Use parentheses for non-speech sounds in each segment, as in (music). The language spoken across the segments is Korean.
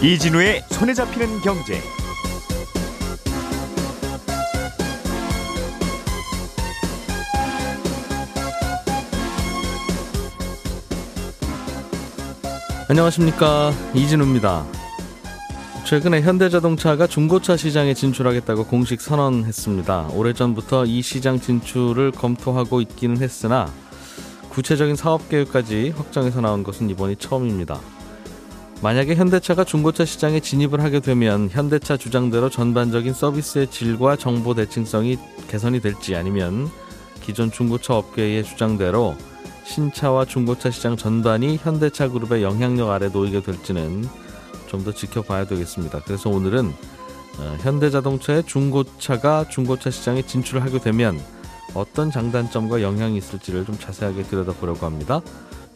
이진우의 손에 잡히는 경제. 안녕하십니까 이진우입니다. 최근에 현대자동차가 중고차 시장에 진출하겠다고 공식 선언했습니다. 오래전부터 이 시장 진출을 검토하고 있기는 했으나 구체적인 사업 계획까지 확정해서 나온 것은 이번이 처음입니다. 만약에 현대차가 중고차 시장에 진입을 하게 되면 현대차 주장대로 전반적인 서비스의 질과 정보 대칭성이 개선이 될지 아니면 기존 중고차 업계의 주장대로 신차와 중고차 시장 전반이 현대차 그룹의 영향력 아래 놓이게 될지는 좀 더 지켜봐야 되겠습니다. 그래서 오늘은 어, 현대자동차의 중고차가 중고차 시장에 진출을 하게 되면 어떤 장단점과 영향이 있을지를 좀 자세하게 들여다보려고 합니다.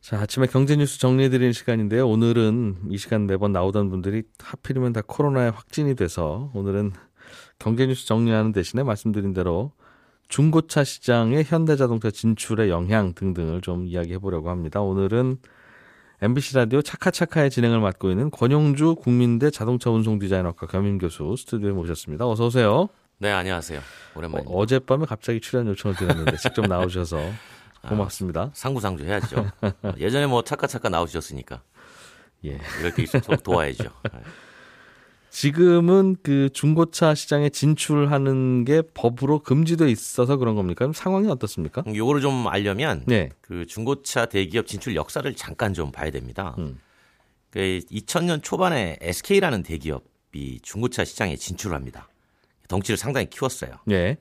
자, 아침에 경제 뉴스 정리해드리는 시간인데요. 오늘은 이 시간 매번 나오던 분들이 하필이면 다 코로나에 확진이 돼서 오늘은 경제 뉴스 정리하는 대신에 말씀드린 대로 중고차 시장의 현대자동차 진출의 영향 등등을 좀 이야기해 보려고 합니다. 오늘은 MBC 라디오 차카차카의 진행을 맡고 있는 권용주 국민대 자동차 운송 디자이너과 겸임 교수 스튜디오에 모셨습니다. 어서 오세요. 네, 안녕하세요. 오랜만입니다. 어, 젯밤에 갑자기 출연 요청을 드렸는데 직접 나오셔서 (laughs) 고맙습니다. 아, 상부상조 해야죠. (laughs) 예전에 뭐 차카차카 나오셨으니까. 예. 있으면 도와야죠. (laughs) 지금은 그 중고차 시장에 진출하는 게 법으로 금지돼 있어서 그런 겁니까? 그럼 상황이 어떻습니까? 요거를 좀 알려면 네. 그 중고차 대기업 진출 역사를 잠깐 좀 봐야 됩니다. 음. 그 2000년 초반에 SK라는 대기업이 중고차 시장에 진출을 합니다. 덩치를 상당히 키웠어요. 예.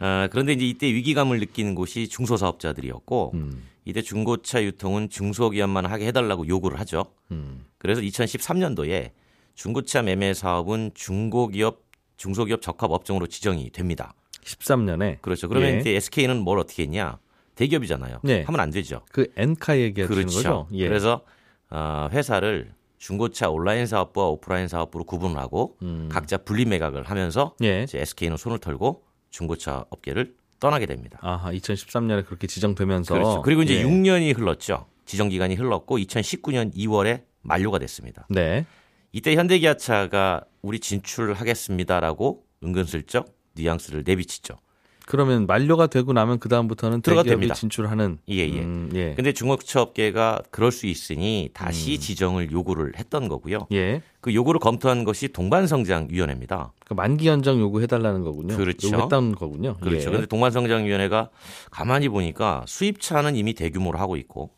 어, 그런데 이제 이때 위기감을 느끼는 곳이 중소사업자들이었고 음. 이때 중고차 유통은 중소기업만 하게 해달라고 요구를 하죠. 음. 그래서 2013년도에 중고차 매매 사업은 중고기업 중소기업 적합 업종으로 지정이 됩니다. 13년에 그렇죠. 그러면 예. 이제 SK는 뭘 어떻게 했냐? 대기업이잖아요. 네. 하면 안 되죠. 그 엔카 얘기하시는 그렇죠. 거죠? 예. 그래서 어, 회사를 중고차 온라인 사업부와 오프라인 사업부로 구분을 하고 음. 각자 분리 매각을 하면서 예. 이제 SK는 손을 털고 중고차 업계를 떠나게 됩니다. 아하, 2013년에 그렇게 지정되면서 그렇죠. 그리고 이제 예. 6년이 흘렀죠. 지정 기간이 흘렀고 2019년 2월에 만료가 됐습니다. 네. 이때 현대기아차가 우리 진출하겠습니다라고 은근슬쩍 뉘앙스를 내비치죠. 그러면 만료가 되고 나면 그 다음부터는 들어가도 됩니다. 진출하는 예, 예. 음, 예. 근데 중고차 업계가 그럴 수 있으니 다시 지정을 요구를 했던 거고요. 예. 그 요구를 검토한 것이 동반성장위원회입니다. 그 만기 연장 요구해 달라는 거군요. 그렇죠. 요구했다는 거군요. 그렇죠. 예. 그런데 동반성장위원회가 가만히 보니까 수입차는 이미 대규모로 하고 있고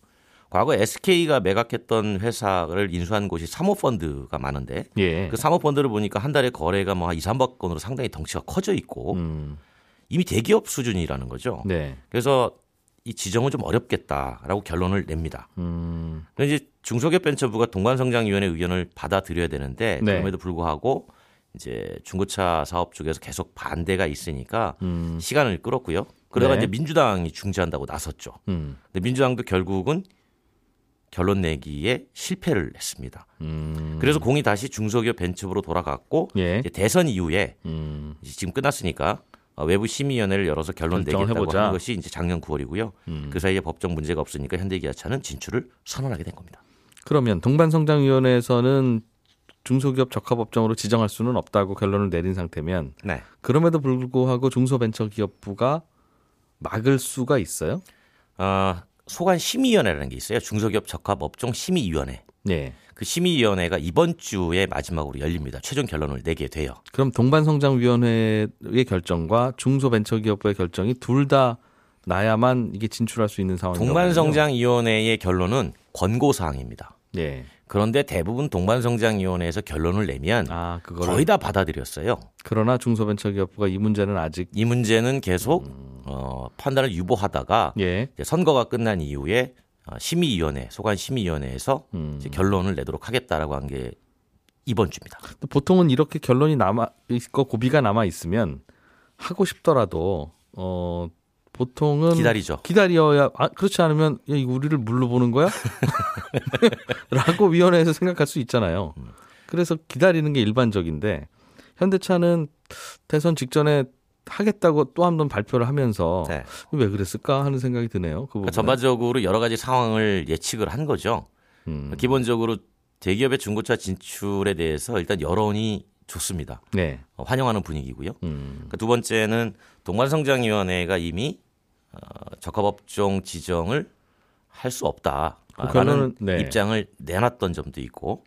과거 SK가 매각했던 회사를 인수한 곳이 사모펀드가 많은데 예. 그 사모펀드를 보니까 한 달에 거래가 뭐 한 2, 3억 건으로 상당히 덩치가 커져 있고 음. 이미 대기업 수준이라는 거죠. 네. 그래서 이 지정은 좀 어렵겠다라고 결론을 냅니다. 음. 그런데 이제 중소기업 벤처부가 동반성장위원회 의견을 받아들여야 되는데 네. 그럼에도 불구하고 이제 중고차 사업 쪽에서 계속 반대가 있으니까 음. 시간을 끌었고요. 그러다가 네. 이제 민주당이 중지한다고 나섰죠. 음. 근데 민주당도 결국은 결론 내기에 실패를 했습니다. 음. 그래서 공이 다시 중소기업 벤처부로 돌아갔고 예. 이제 대선 이후에 음. 이제 지금 끝났으니까 어, 외부 심의위원회를 열어서 결론 내겠다고 해보자. 한 것이 이제 작년 9월이고요. 음. 그 사이에 법적 문제가 없으니까 현대기아차는 진출을 선언하게 된 겁니다. 그러면 동반성장위원회에서는 중소기업 적합업종으로 지정할 수는 없다고 결론을 내린 상태면 네. 그럼에도 불구하고 중소벤처기업부가 막을 수가 있어요? 어, 소관 심의위원회라는 게 있어요. 중소기업 적합업종 심의위원회. 네. 그 심의위원회가 이번 주에 마지막으로 열립니다. 최종 결론을 내게 돼요. 그럼 동반성장위원회의 결정과 중소벤처기업부의 결정이 둘 다 나야만 이게 진출할 수 있는 상황이죠. 동반성장위원회의 결론은 권고 사항입니다. 네. 그런데 대부분 동반성장위원회에서 결론을 내면 아, 거의 다 받아들였어요. 그러나 중소벤처기업부가 이 문제는 아직 이 문제는 계속 어, 판단을 유보하다가 예. 선거가 끝난 이후에 어, 심의위원회, 소관 심의위원회에서 음. 결론을 내도록 하겠다라고 한 게 이번 주입니다. 보통은 이렇게 결론이 남아 있고 고비가 남아 있으면 하고 싶더라도 어 보통은 기다리죠. 기다려야 아, 그렇지 않으면 야, 이거 우리를 물로 보는 거야? (laughs) 라고 위원회에서 생각할 수 있잖아요. 그래서 기다리는 게 일반적인데 현대차는 대선 직전에 하겠다고 또 한 번 발표를 하면서 네. 왜 그랬을까 하는 생각이 드네요. 그 그러니까. 전반적으로 여러 가지 상황을 예측을 한 거죠. 음. 기본적으로 대기업의 중고차 진출에 대해서 일단 여론이 좋습니다. 네. 어, 환영하는 분위기고요. 음. 그두 번째는 동관성장위원회가 이미 어, 적합업종 지정을 할수그 없다라는 네. 입장을 내놨던 점도 있고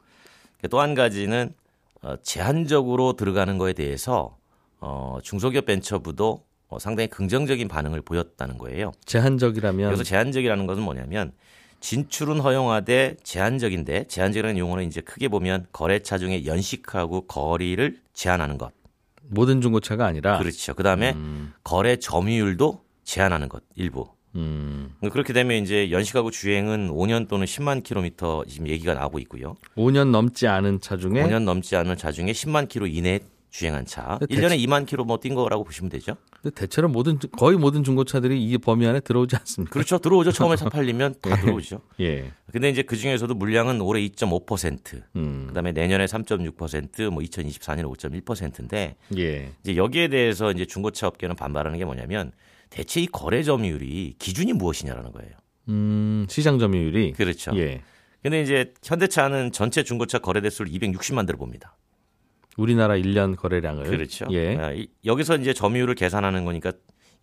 또 한 가지는 어, 제한적으로 들어가는 거에 대해서 어, 중소기업 벤처부도 어, 상당히 긍정적인 반응을 보였다는 거예요. 제한적이라면 여기서 제한적이라는 것은 뭐냐면 진출은 허용하되 제한적인데 제한적이라는 용어는 이제 크게 보면 거래차 중에 연식하고 거리를 제한하는 것. 모든 중고차가 아니라 그렇죠. 그다음에 음. 거래 점유율도 제한하는 것 일부. 음. 그렇게 되면 이제 연식하고 주행은 5년 또는 10만 킬로미터 지금 얘기가 나오고 있고요. 5년 넘지 않은 차 중에 5년 넘지 않은 차 중에 10만 킬로 이내 주행한 차. 근데 1년에 2만 킬로 뭐 뛴 거라고 보시면 되죠. 근데 대체로 모든 거의 모든 중고차들이 이 범위 안에 들어오지 않습니까? 그렇죠. 들어오죠. 처음에 차 (laughs) 팔리면 다 들어오죠. 예. 근데 이제 그 중에서도 물량은 올해 2.5%, 음. 그다음에 내년에 3.6%, 뭐 2024년에 5.1%인데 예. 이제 여기에 대해서 이제 중고차 업계는 반발하는 게 뭐냐면 대체 이 거래 점유율이 기준이 무엇이냐라는 거예요. 음, 시장 점유율이 그렇죠. 예. 근데 이제 현대차는 전체 중고차 거래 대수를 260만 대로 봅니다. 우리나라 1년 거래량을 그렇죠. 예. 아, 이- 여기서 이제 점유율을 계산하는 거니까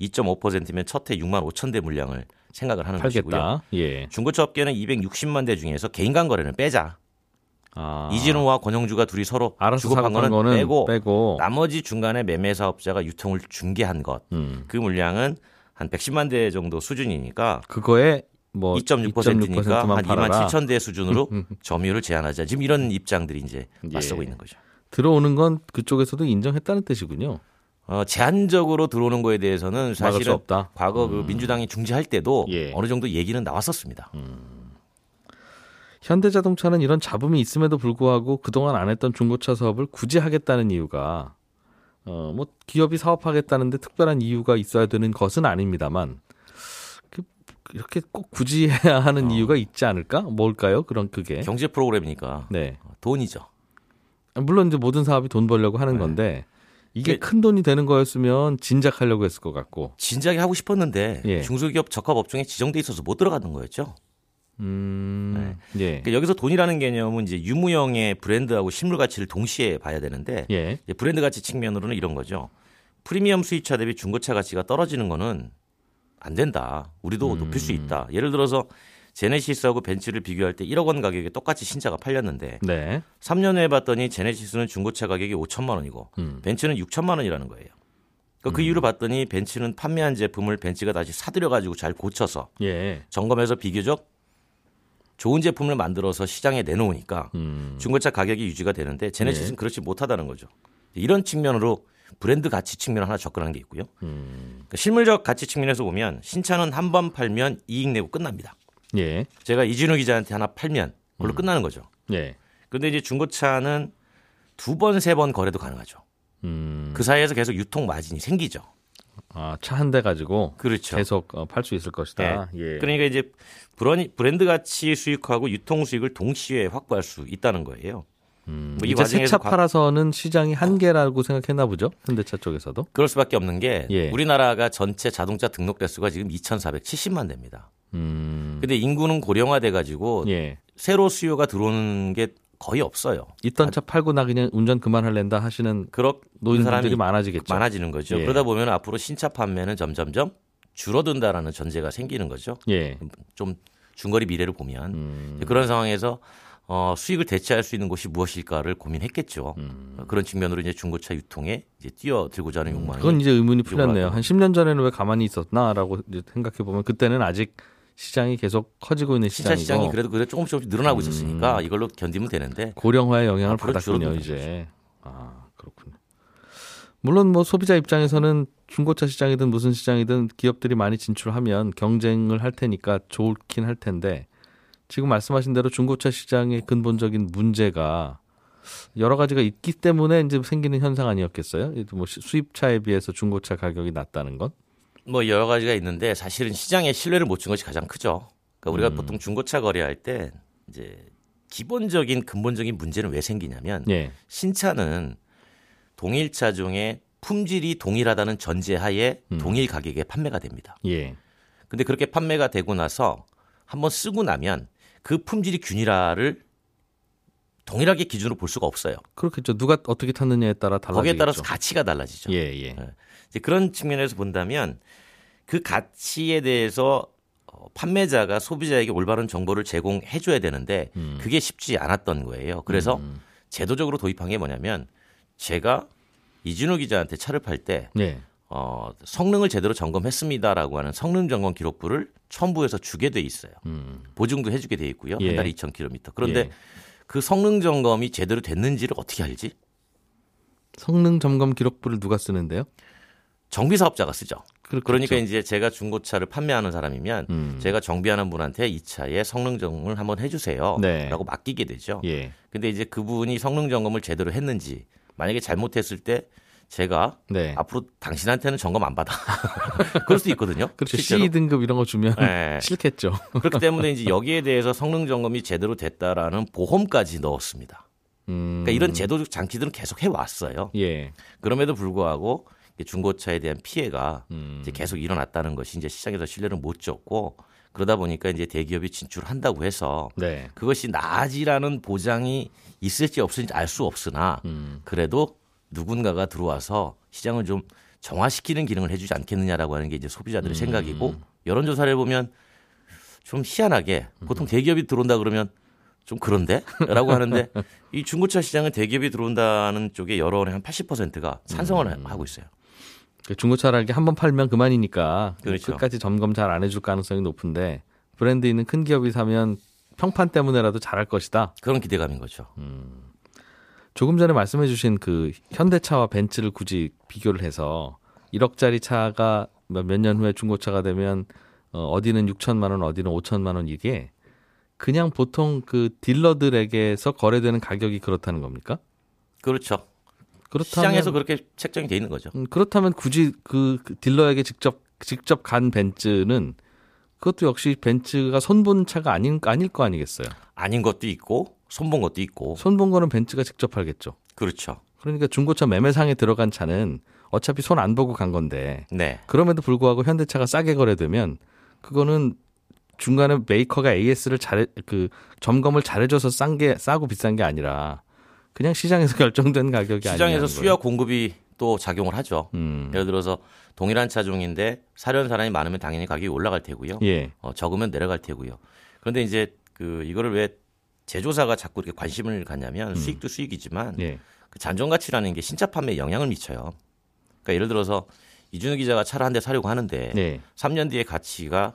2.5%면 첫해 6만 5천 대 물량을 생각을 하는 것이고요. 팔겠다. 예. 중고차 업계는 260만 대 중에서 개인 간 거래는 빼자. 아. 이진우와 권영주가 둘이 서로 사고판 거는 거는 빼고, 나머지 중간에 매매 사업자가 유통을 중개한 것. 음. 그 물량은 한 110만 대 정도 수준이니까 그거에 뭐 2.6%니까 2.6%만 한 2만 팔아라. 7천 대 수준으로 (laughs) 점유율을 제한하자. 지금 이런 입장들이 이제 맞서고 예. 있는 거죠. 들어오는 건 그쪽에서도 인정했다는 뜻이군요. 어, 제한적으로 들어오는 거에 대해서는 사실은. 과거 그 민주당이 중지할 때도 예. 어느 정도 얘기는 나왔었습니다. 현대자동차는 이런 잡음이 있음에도 불구하고 그동안 안 했던 중고차 사업을 굳이 하겠다는 이유가 어 뭐 기업이 사업하겠다는데 특별한 이유가 있어야 되는 것은 아닙니다만 그 이렇게 꼭 굳이 해야 하는 이유가 있지 않을까? 뭘까요? 그런 그게 경제 프로그램이니까 네 돈이죠. 물론 이제 모든 사업이 돈 벌려고 하는 건데 이게 그- 큰 돈이 되는 거였으면 진작 하려고 했을 것 같고 진작에 하고 싶었는데 예. 중소기업 적합 업종에 지정돼 있어서 못 들어가는 거였죠. 음 예. 그러니까 여기서 돈이라는 개념은 이제 유무형의 브랜드하고 실물 가치를 동시에 봐야 되는데 예. 브랜드 가치 측면으로는 이런 거죠. 프리미엄 수입차 대비 중고차 가치가 떨어지는 거는 안 된다. 우리도 높일 수 있다. 예를 들어서 제네시스하고 벤츠를 비교할 때 1억 원 가격에 똑같이 신차가 팔렸는데 네. 3년 후에 봤더니 제네시스는 중고차 가격이 5천만 원이고 음. 벤츠는 6천만 원이라는 거예요. 그그 이유를 봤더니 벤츠는 판매한 제품을 벤츠가 다시 사들여 가지고 잘 고쳐서 예. 점검해서 비교적 좋은 제품을 만들어서 시장에 내놓으니까 음. 중고차 가격이 유지가 되는데 제네시스는 네. 그렇지 못하다는 거죠. 이런 측면으로 브랜드 가치 측면 하나 접근하는 게 있고요. 음. 그러니까 실물적 가치 측면에서 보면 신차는 한 번 팔면 이익 내고 끝납니다. 예. 제가 이진우 기자한테 하나 팔면 그걸로 끝나는 거죠. 예. 근데 이제 중고차는 두 번, 세 번 거래도 가능하죠. 음. 그 사이에서 계속 유통 마진이 생기죠. 아, 차 한 대 가지고 그렇죠. 계속 어, 팔수 있을 것이다. 예. 그러니까 이제 브랜드 가치 수익하고 유통 수익을 동시에 확보할 수 있다는 거예요. 음, 뭐이 이제 과정에서 새차 과- 팔아서는 시장이 한계라고 생각했나 보죠. 현대차 쪽에서도. 그럴 수밖에 없는 게 예. 우리나라가 전체 자동차 등록 대수가 지금 2,470만 대입니다. 음. 근데 인구는 고령화돼 가지고 예. 새로 수요가 들어오는 게 거의 없어요. 있던 차 팔고 나 그냥 운전 그만할랜다 하시는 그런 노인분들이 사람이 많아지겠죠. 많아지는 거죠. 예. 그러다 보면 앞으로 신차 판매는 점점점 줄어든다라는 전제가 생기는 거죠. 예. 좀 중거리 미래를 보면 음. 그런 상황에서 어, 수익을 대체할 수 있는 곳이 무엇일까를 고민했겠죠. 음. 어, 그런 측면으로 이제 중고차 유통에 이제 뛰어들고자 하는 욕망이 그건 이제 의문이 풀렸네요. 한 10년 전에는 왜 가만히 있었나라고 생각해 보면 그때는 아직 시장이 계속 커지고 있는 시장이고 시장이 그래도 그래 조금씩 조금씩 늘어나고 음. 있었으니까 이걸로 견디면 되는데 고령화의 영향을 받았군요, 이제. 아, 그렇군요. 물론 뭐 소비자 입장에서는 중고차 시장이든 무슨 시장이든 기업들이 많이 진출하면 경쟁을 할 테니까 좋긴 할 텐데 지금 말씀하신 대로 중고차 시장의 근본적인 문제가 여러 가지가 있기 때문에 이제 생기는 현상 아니었겠어요? 뭐 수입차에 비해서 중고차 가격이 낮다는 건? 뭐 여러 가지가 있는데 사실은 시장에 신뢰를 못 준 것이 가장 크죠. 그러니까 우리가 음. 보통 중고차 거래할 때 이제 기본적인 근본적인 문제는 왜 생기냐면 예. 신차는 동일 차종의 품질이 동일하다는 전제하에 음. 동일 가격에 판매가 됩니다. 예. 근데 그렇게 판매가 되고 나서 한번 쓰고 나면 그 품질이 균일화를 동일하게 기준으로 볼 수가 없어요. 그렇겠죠. 누가 어떻게 탔느냐에 따라 달라지죠. 거기에 따라서 가치가 달라지죠. 예, 예. 이제 그런 측면에서 본다면 그 가치에 대해서 어, 판매자가 소비자에게 올바른 정보를 제공해 줘야 되는데 음. 그게 쉽지 않았던 거예요. 그래서 제도적으로 도입한 게 뭐냐면 제가 이진우 기자한테 차를 팔때 예. 어, 성능을 제대로 점검했습니다라고 하는 성능 점검 기록부를 첨부해서 주게 돼 있어요. 음. 보증도 해주게 돼 있고요. 예. 한 달에 2,000km. 그런데 예. 그 성능 점검이 제대로 됐는지를 어떻게 알지? 성능 점검 기록부를 누가 쓰는데요? 정비 사업자가 쓰죠. 그렇겠죠. 그러니까 이제 제가 중고차를 판매하는 사람이면 음. 제가 정비하는 분한테 이 차의 성능 점검을 한번 해주세요. 네. 라고 맡기게 되죠. 예. 근데 이제 그분이 성능 점검을 제대로 했는지 만약에 잘못했을 때 제가 네. 앞으로 당신한테는 점검 안 받아. (laughs) 그럴 수 있거든요. 그렇죠. 실제로. C 등급 이런 거 주면 네. (laughs) 싫겠죠. 그렇기 때문에 이제 여기에 대해서 성능 점검이 제대로 됐다라는 보험까지 넣었습니다. 음. 그러니까 이런 제도적 장치들은 계속 해 왔어요. 예. 그럼에도 불구하고 중고차에 대한 피해가 음. 계속 일어났다는 것이 이제 시장에서 신뢰를 못 줬고 그러다 보니까 이제 대기업이 진출한다고 해서 네. 그것이 나아지라는 보장이 있을지 없을지 알 수 없으나 음. 그래도 누군가가 들어와서 시장을 좀 정화시키는 기능을 해주지 않겠느냐라고 하는 게 이제 소비자들의 생각이고 여론조사를 보면 좀 희한하게 보통 대기업이 들어온다 그러면 좀 그런데? 라고 하는데 (laughs) 이 중고차 시장은 대기업이 들어온다는 쪽에 여론의 한 80%가 찬성을 하고 있어요. 그 중고차라는 게 한 번 팔면 그만이니까 그렇죠. 끝까지 점검 잘 안 해줄 가능성이 높은데 브랜드 있는 큰 기업이 사면 평판 때문에라도 잘할 것이다. 그런 기대감인 거죠. 조금 전에 말씀해 주신 그 현대차와 벤츠를 굳이 비교를 해서 1억짜리 차가 몇 년 후에 중고차가 되면 어, 어디는 6천만 원, 어디는 5천만 원 이게 그냥 보통 그 딜러들에게서 거래되는 가격이 그렇다는 겁니까? 그렇죠. 그렇다면 시장에서 그렇게 책정이 돼 있는 거죠. 음, 그렇다면 굳이 그, 그 딜러에게 직접 직접 간 벤츠는 그것도 역시 벤츠가 손본 차가 아닌 아닐 거 아니겠어요. 아닌 것도 있고 손본 것도 있고 손본 거는 벤츠가 직접 팔겠죠. 그렇죠. 그러니까 중고차 매매상에 들어간 차는 어차피 손 안 보고 간 건데 네. 그럼에도 불구하고 현대차가 싸게 거래되면 그거는 중간에 메이커가 AS를 잘해 그 점검을 잘해줘서 싼 게 싸고 비싼 게 아니라 그냥 시장에서 (laughs) 결정된 가격이 시장에서 아니냐는 수요와 공급이 또 작용을 하죠. 음. 예를 들어서 동일한 차종인데 사려는 사람이 많으면 당연히 가격이 올라갈 테고요. 예. 어, 적으면 내려갈 테고요. 그런데 이제 그 이거를 왜 제조사가 자꾸 이렇게 관심을 갖냐면 수익도 수익이지만 예. 그 잔존 가치라는 게 신차 판매에 영향을 미쳐요. 그러니까 예를 들어서 이준우 기자가 차를 한 대 사려고 하는데 네. 3년 뒤에 가치가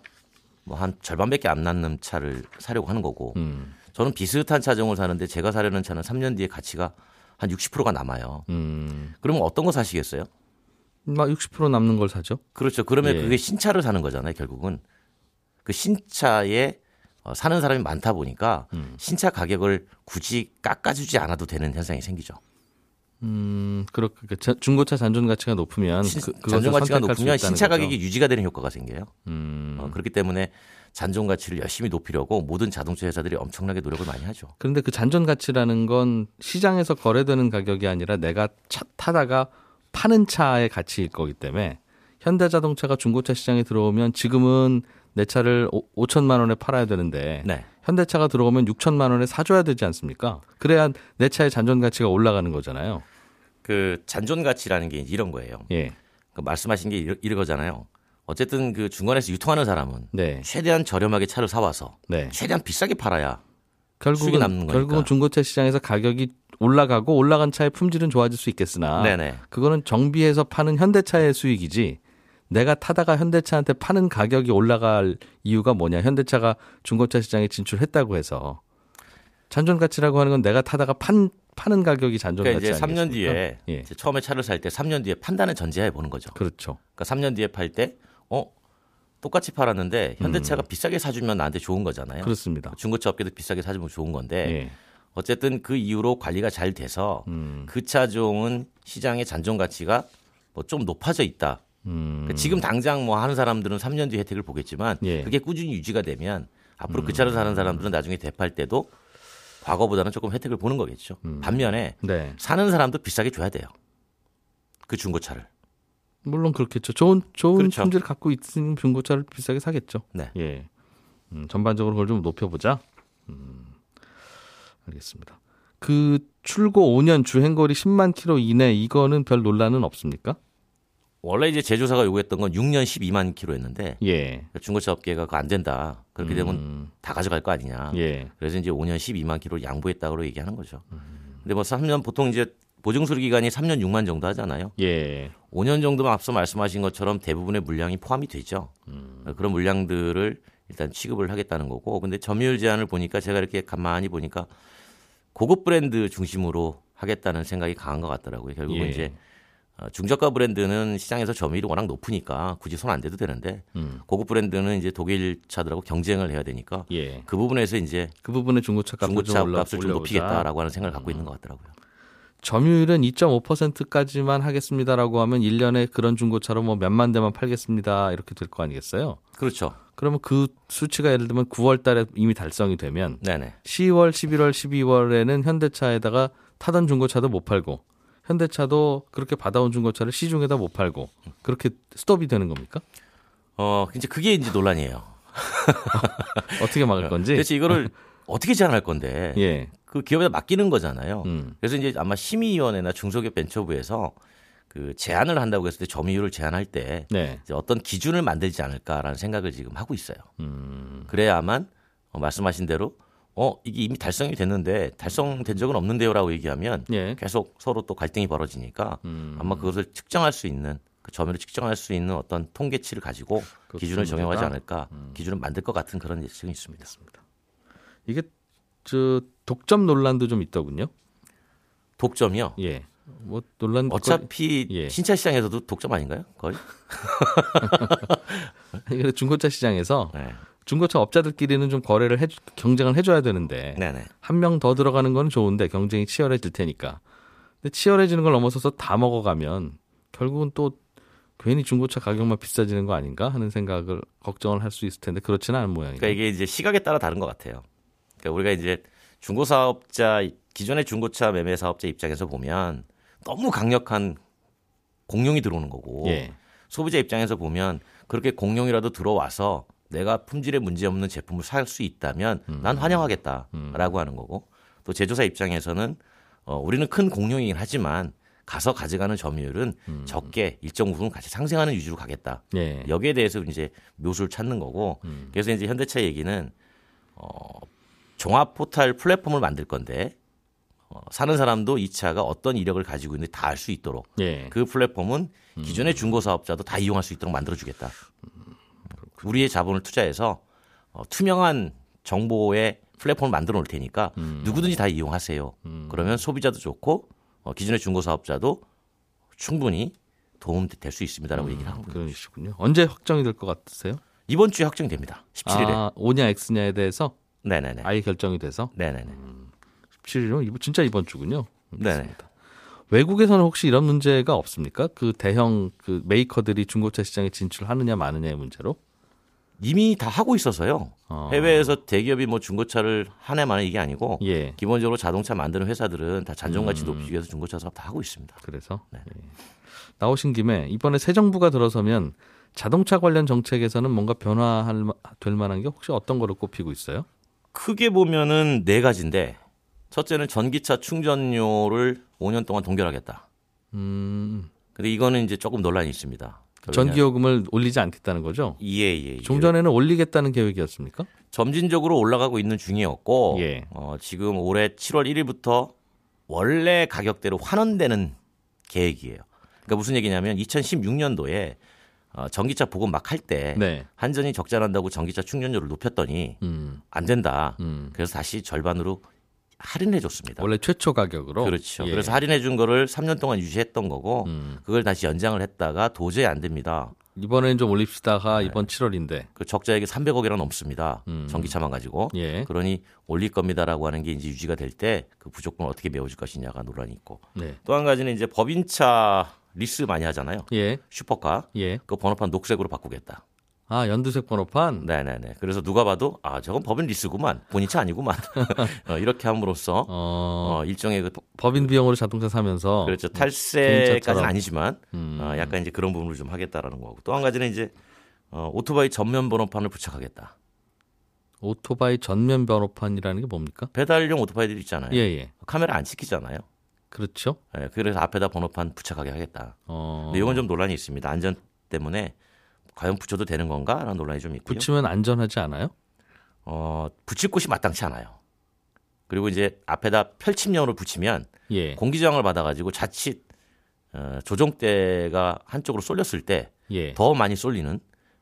뭐 한 절반밖에 안 남는 차를 사려고 하는 거고 음. 저는 비슷한 차종을 사는데 제가 사려는 차는 3년 뒤에 가치가 한 60%가 남아요. 음. 그러면 어떤 거 사시겠어요? 막 60% 남는 걸 사죠. 그렇죠. 그러면 예. 그게 신차를 사는 거잖아요, 결국은. 그 신차에 어, 사는 사람이 많다 보니까 음. 신차 가격을 굳이 깎아주지 않아도 되는 현상이 생기죠. 음, 그렇게 그 자- 중고차 잔존 가치가 높으면 신- 그, 잔존 가치가 높으면 신차 거죠. 가격이 유지가 되는 효과가 생겨요. 음. 어, 그렇기 때문에 잔존 가치를 열심히 높이려고 모든 자동차 회사들이 엄청나게 노력을 많이 하죠. 그런데 그 잔존 가치라는 건 시장에서 거래되는 가격이 아니라 내가 차 타다가 파는 차의 가치일 거기 때문에 현대자동차가 중고차 시장에 들어오면 지금은 내 차를 5, 천만 원에 팔아야 되는데 네. 현대차가 들어오면 6천만 원에 사줘야 되지 않습니까? 그래야 내 차의 잔존 가치가 올라가는 거잖아요. 그 잔존 가치라는 게 이런 거예요. 예, 그 말씀하신 게 이러- 이거잖아요. 어쨌든 그 중간에서 유통하는 사람은 네, 최대한 저렴하게 차를 사와서 네. 최대한 비싸게 팔아야 수익이 결국은 남는 거니까. 결국은 중고차 시장에서 가격이 올라가고 올라간 차의 품질은 좋아질 수 있겠으나 네네. 그거는 정비해서 파는 현대차의 수익이지 내가 타다가 현대차한테 파는 가격이 올라갈 이유가 뭐냐 현대차가 중고차 시장에 진출했다고 해서 잔존 가치라고 하는 건 내가 타다가 판 파는 가격이 잔존 그러니까 가치 이제 3년 아니겠습니까? 뒤에 예. 이제 처음에 차를 살 때 3년 뒤에 판다는 전제하에 보는 거죠. 그렇죠. 그러니까 3년 뒤에 팔 때 어, 똑같이 팔았는데 현대차가 비싸게 사주면 나한테 좋은 거잖아요. 음. 그렇습니다. 중고차 업계도 비싸게 사주면 좋은 건데 예. 어쨌든 그 이후로 관리가 잘 돼서 음. 그 차종은 시장의 잔존 가치가 뭐 좀 높아져 있다. 음. 그러니까 지금 당장 뭐 하는 사람들은 3년 뒤 혜택을 보겠지만 예. 음. 그게 꾸준히 유지가 되면 앞으로 그 차를 사는 사람들은 나중에 대파할 때도 과거보다는 조금 혜택을 보는 거겠죠. 음. 반면에 네. 사는 사람도 비싸게 줘야 돼요. 그 중고차를. 물론 그렇겠죠. 좋은 좋은 그렇죠. 품질을 갖고 있으면 중고차를 비싸게 사겠죠. 네. 예. 음, 전반적으로 그걸 좀 높여보자. 음, 알겠습니다. 그 출고 5년 주행거리 10만 킬로 이내 이거는 별 논란은 없습니까? 원래 이제 제조사가 요구했던 건 6년 12만 킬로였는데 예. 중고차 업계가 그거 안 된다. 그렇게 되면 음, 다 가져갈 거 아니냐. 예. 그래서 이제 5년 12만 킬로 양보했다고 얘기하는 거죠. 근데 뭐 3년 보통 이제 보증 수리 기간이 3년 6만 정도 하잖아요. 예. 5년 정도면 앞서 말씀하신 것처럼 대부분의 물량이 포함이 되죠. 그런 물량들을 일단 취급을 하겠다는 거고. 근데 점유율 제한을 보니까 제가 이렇게 가만히 보니까 고급 브랜드 중심으로 하겠다는 생각이 강한 것 같더라고요. 결국은 예. 이제 어, 중저가 브랜드는 시장에서 점유율이 워낙 높으니까 굳이 손 안 대도 되는데 음. 고급 브랜드는 이제 독일 차들하고 경쟁을 해야 되니까 예. 그 부분에서 이제 그 부분에 중고차 값을 중고차 좀 값을 좀. 높이겠다라고 하는 생각을 갖고 있는 것 같더라고요. 점유율은 2.5%까지만 하겠습니다라고 하면 1년에 그런 중고차로 뭐 몇만 대만 팔겠습니다. 이렇게 될 거 아니겠어요? 그렇죠. 그러면 그 수치가 예를 들면 9월 달에 이미 달성이 되면 네네. 10월, 11월, 12월에는 현대차에다가 타던 중고차도 못 팔고 현대차도 그렇게 받아온 중고차를 시중에다 못 팔고 그렇게 스톱이 되는 겁니까? 어, 이제 그게 이제 논란이에요. (laughs) 어떻게 막을 건지? 대체 이거를 어떻게 제한할 건데 예. 그 기업에다 맡기는 거잖아요. 음. 그래서 이제 아마 심의위원회나 중소기업 벤처부에서 그 제한을 한다고 했을 때 점유율을 제한할 때 네. 이제 어떤 기준을 만들지 않을까라는 생각을 지금 하고 있어요. 음. 그래야만 어, 말씀하신 대로 어 이게 이미 달성이 됐는데 달성된 적은 없는데요라고 얘기하면 예. 계속 서로 또 갈등이 벌어지니까 음. 아마 그것을 측정할 수 있는 그 점유를 측정할 수 있는 어떤 통계치를 가지고 기준을 문제다? 않을까 음. 기준을 만들 것 같은 그런 예측이 있습니다. 이게 저 독점 논란도 좀 있더군요. 독점이요. 예. 뭐 논란 어차피 예. 신차 시장에서도 독점 아닌가요? 거의? (laughs) 중고차 시장에서 네. 중고차 업자들끼리는 좀 거래를 해 경쟁을 해줘야 되는데. 한 명 더 들어가는 건 좋은데 경쟁이 치열해질 테니까. 근데 치열해지는 걸 넘어서서 다 먹어가면 결국은 또 괜히 중고차 가격만 비싸지는 거 아닌가 하는 생각을 걱정을 할 수 있을 텐데 그렇지는 않은 모양이에요. 그러니까 이게 이제 시각에 따라 다른 것 같아요. 그러니까 우리가 이제 중고 사업자 기존의 중고차 매매 사업자 입장에서 보면 너무 강력한 공룡이 들어오는 거고 예. 소비자 입장에서 보면 그렇게 공룡이라도 들어와서 내가 품질에 문제 없는 제품을 살 수 있다면 음. 난 환영하겠다라고 하는 거고 또 제조사 입장에서는 어, 우리는 큰 공룡이긴 하지만 가서 가져가는 점유율은 음. 적게 일정 부분 같이 상승하는 위주로 가겠다. 예. 여기에 대해서 이제 묘수를 찾는 거고 음. 그래서 이제 현대차 얘기는 어, 종합 포탈 플랫폼을 만들 건데 어, 사는 사람도 이 차가 어떤 이력을 가지고 있는지 다 알 수 있도록 예. 그 플랫폼은 음. 기존의 중고 사업자도 다 이용할 수 있도록 만들어 주겠다. 우리의 자본을 투자해서 어, 투명한 정보의 플랫폼을 만들어 놓을 테니까 음. 누구든지 다 이용하세요. 그러면 소비자도 좋고 어, 기존의 중고 사업자도 충분히 도움 될 수 있습니다라고 얘기를 하고 그런 이시군요. 언제 확정이 될 것 같으세요? 이번 주에 확정됩니다. 17일에. 아, 오냐 X냐에 대해서 네네네. 아예 결정이 돼서 네네네. 17일이면 이번 진짜 이번 주군요. 알겠습니다. 외국에서는 혹시 이런 문제가 없습니까? 그 대형 그 메이커들이 중고차 시장에 진출하느냐 마느냐의 문제로? 이미 다 하고 있어서요. 어. 해외에서 대기업이 뭐 중고차를 한 해만 에 이게 아니고 예. 기본적으로 자동차 만드는 회사들은 다 잔존 가치 높이기 위해서 중고차 사업 다 하고 있습니다. 그래서 네. 예. 나오신 김에 이번에 새 정부가 들어서면 자동차 관련 정책에서는 뭔가 변화할 마- 될 만한 게 혹시 어떤 거를 꼽히고 있어요? 크게 보면은 네 가지인데 첫째는 전기차 충전료를 5년 동안 동결하겠다. 음, 근데 이거는 이제 조금 논란이 있습니다. 전기요금을 올리지 않겠다는 거죠? 예 예. 예, 좀 전에는 올리겠다는 계획이었습니까? 점진적으로 올라가고 있는 중이었고 예. 어, 지금 올해 7월 1일부터 원래 가격대로 환원되는 계획이에요. 그러니까 무슨 얘기냐면 2016년도에 어, 전기차 보급 막 할때 네. 한전이 적자난다고 전기차 충전료를 높였더니 음, 안 된다. 음. 그래서 다시 절반으로 할인해 줬습니다. 원래 최초 가격으로. 그렇죠. 예. 그래서 할인해 준 거를 3년 동안 유지했던 거고 음, 그걸 다시 연장을 했다가 도저히 안 됩니다. 이번엔 좀 올립시다가 이번 7월인데. 그 적자액이 300억이나 넘습니다. 음. 전기차만 가지고. 예. 그러니 올릴 겁니다라고 하는 게 이제 유지가 될 때 그 부족분을 어떻게 메워줄 것이냐가 논란이 있고 네. 또한 가지는 이제 법인차 리스 많이 하잖아요. 예. 슈퍼카 예. 그 번호판 녹색으로 바꾸겠다. 아, 연두색 번호판. 네네네. 그래서 누가 봐도 아 저건 법인 리스구만 본인 차 아니구만 (laughs) 어, 이렇게 함으로써 어, 어, 일종의 그 법인 비용으로 자동차 사면서 그렇죠 탈세까지는 개인차처럼. 아니지만 음. 어, 약간 이제 그런 부분을 좀 하겠다라는 거고 또 한 가지는 이제 어, 오토바이 전면 번호판을 부착하겠다. 오토바이 전면 번호판이라는 게 뭡니까? 배달용 오토바이들 있잖아요. 예, 예. 카메라 안 찍히잖아요. 그렇죠. 예, 그래서 앞에다 번호판 부착하게 하겠다. 어. 근데 이건 좀 논란이 있습니다. 안전 때문에 과연 붙여도 되는 건가라는 논란이 좀 있고요. 붙이면 안전하지 않아요? 어, 붙일 곳이 마땅치 않아요. 그리고 이제 앞에다 펼침형으로 붙이면 예. 공기 저항을 받아가지고 자칫 어, 조종대가 한쪽으로 쏠렸을 때더 예. 많이 쏠리는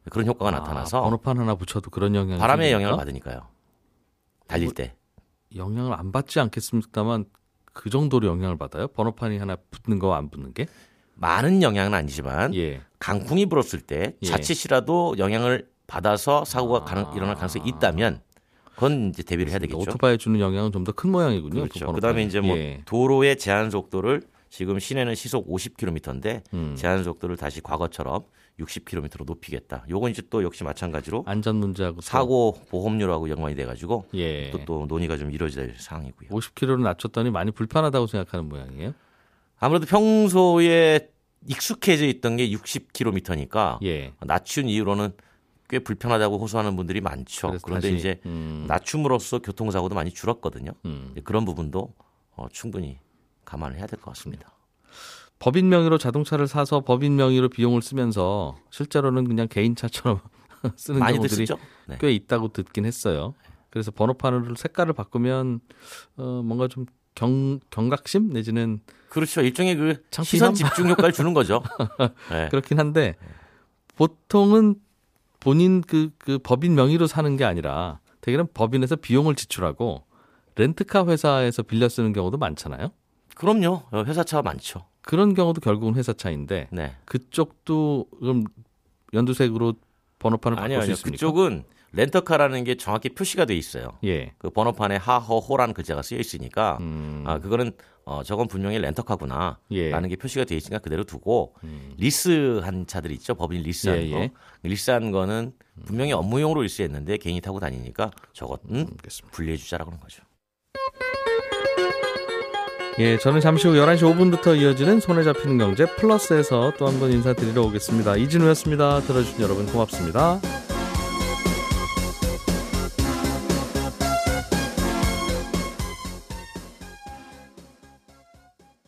그런 효과가 아, 나타나서 번호판 하나 붙여도 그런 영향이 바람의 생깁니까? 영향을 받으니까요. 달릴 뭐, 때. 영향을 안 받지 않겠습니다만 그 정도로 영향을 받아요? 번호판이 하나 붙는 거와 안 붙는 게? 많은 영향은 아니지만 예. 강풍이 불었을 때 예. 자칫이라도 영향을 받아서 사고가 아. 가능, 일어날 가능성이 있다면 그건 이제 대비를 해야 되겠죠. 오토바이에 주는 영향은 좀 더 큰 모양이군요. 그렇죠. 그다음에 이제 뭐 예. 도로의 제한 속도를 지금 시내는 시속 50km인데 음. 제한 속도를 다시 과거처럼 60km로 높이겠다. 요건 이제 또 역시 마찬가지로 안전 문제하고 또- 사고 보험료라고 연관이 돼가지고 예. 또, 또 논의가 좀 이루어질 사항이고요. 50km로 낮췄더니 많이 불편하다고 생각하는 모양이에요. 아무래도 평소에 익숙해져 있던 게 60km니까 예. 낮춘 이후로는 꽤 불편하다고 호소하는 분들이 많죠. 그런데 다시, 이제 음, 낮춤으로써 교통사고도 많이 줄었거든요. 음. 그런 부분도 어, 충분히 감안을 해야 될 것 같습니다. 법인 명의로 자동차를 사서 법인 명의로 비용을 쓰면서 실제로는 그냥 개인차처럼 (laughs) 쓰는 경우들이? 네. 꽤 있다고 듣긴 했어요. 그래서 번호판을 색깔을 바꾸면 어, 뭔가 좀 경, 경각심 내지는 그렇죠. 일종의 그 창피함? 시선 집중 효과를 주는 거죠. (laughs) 네. 그렇긴 한데 보통은 본인 그, 그 법인 명의로 사는 게 아니라 대개는 법인에서 비용을 지출하고 렌트카 회사에서 빌려 쓰는 경우도 많잖아요. 그럼요. 어, 회사차가 많죠. 그런 경우도 결국은 회사 차인데 네. 그쪽도 그럼 연두색으로 번호판을 바꿀 아니요, 수 아니요. 있습니까? 그쪽은 렌터카라는 게 정확히 표시가 돼 있어요. 예. 그 번호판에 하허호라는 글자가 쓰여 있으니까 음, 아 그거는 어 저건 분명히 렌터카구나. 예. 음. 라는 게 표시가 돼 있으니까 그대로 두고 리스한 차들 있죠 법인 리스한 예, 거 예. 리스한 거는 분명히 업무용으로 리스했는데 개인이 타고 다니니까 저것은 알겠습니다. 분리해 주자라고 하는 거죠. 예, 저는 잠시 후 11시 5분부터 이어지는 손에 잡히는 경제 플러스에서 또 한 번 인사드리러 오겠습니다. 이진우였습니다. 들어주신 여러분 고맙습니다.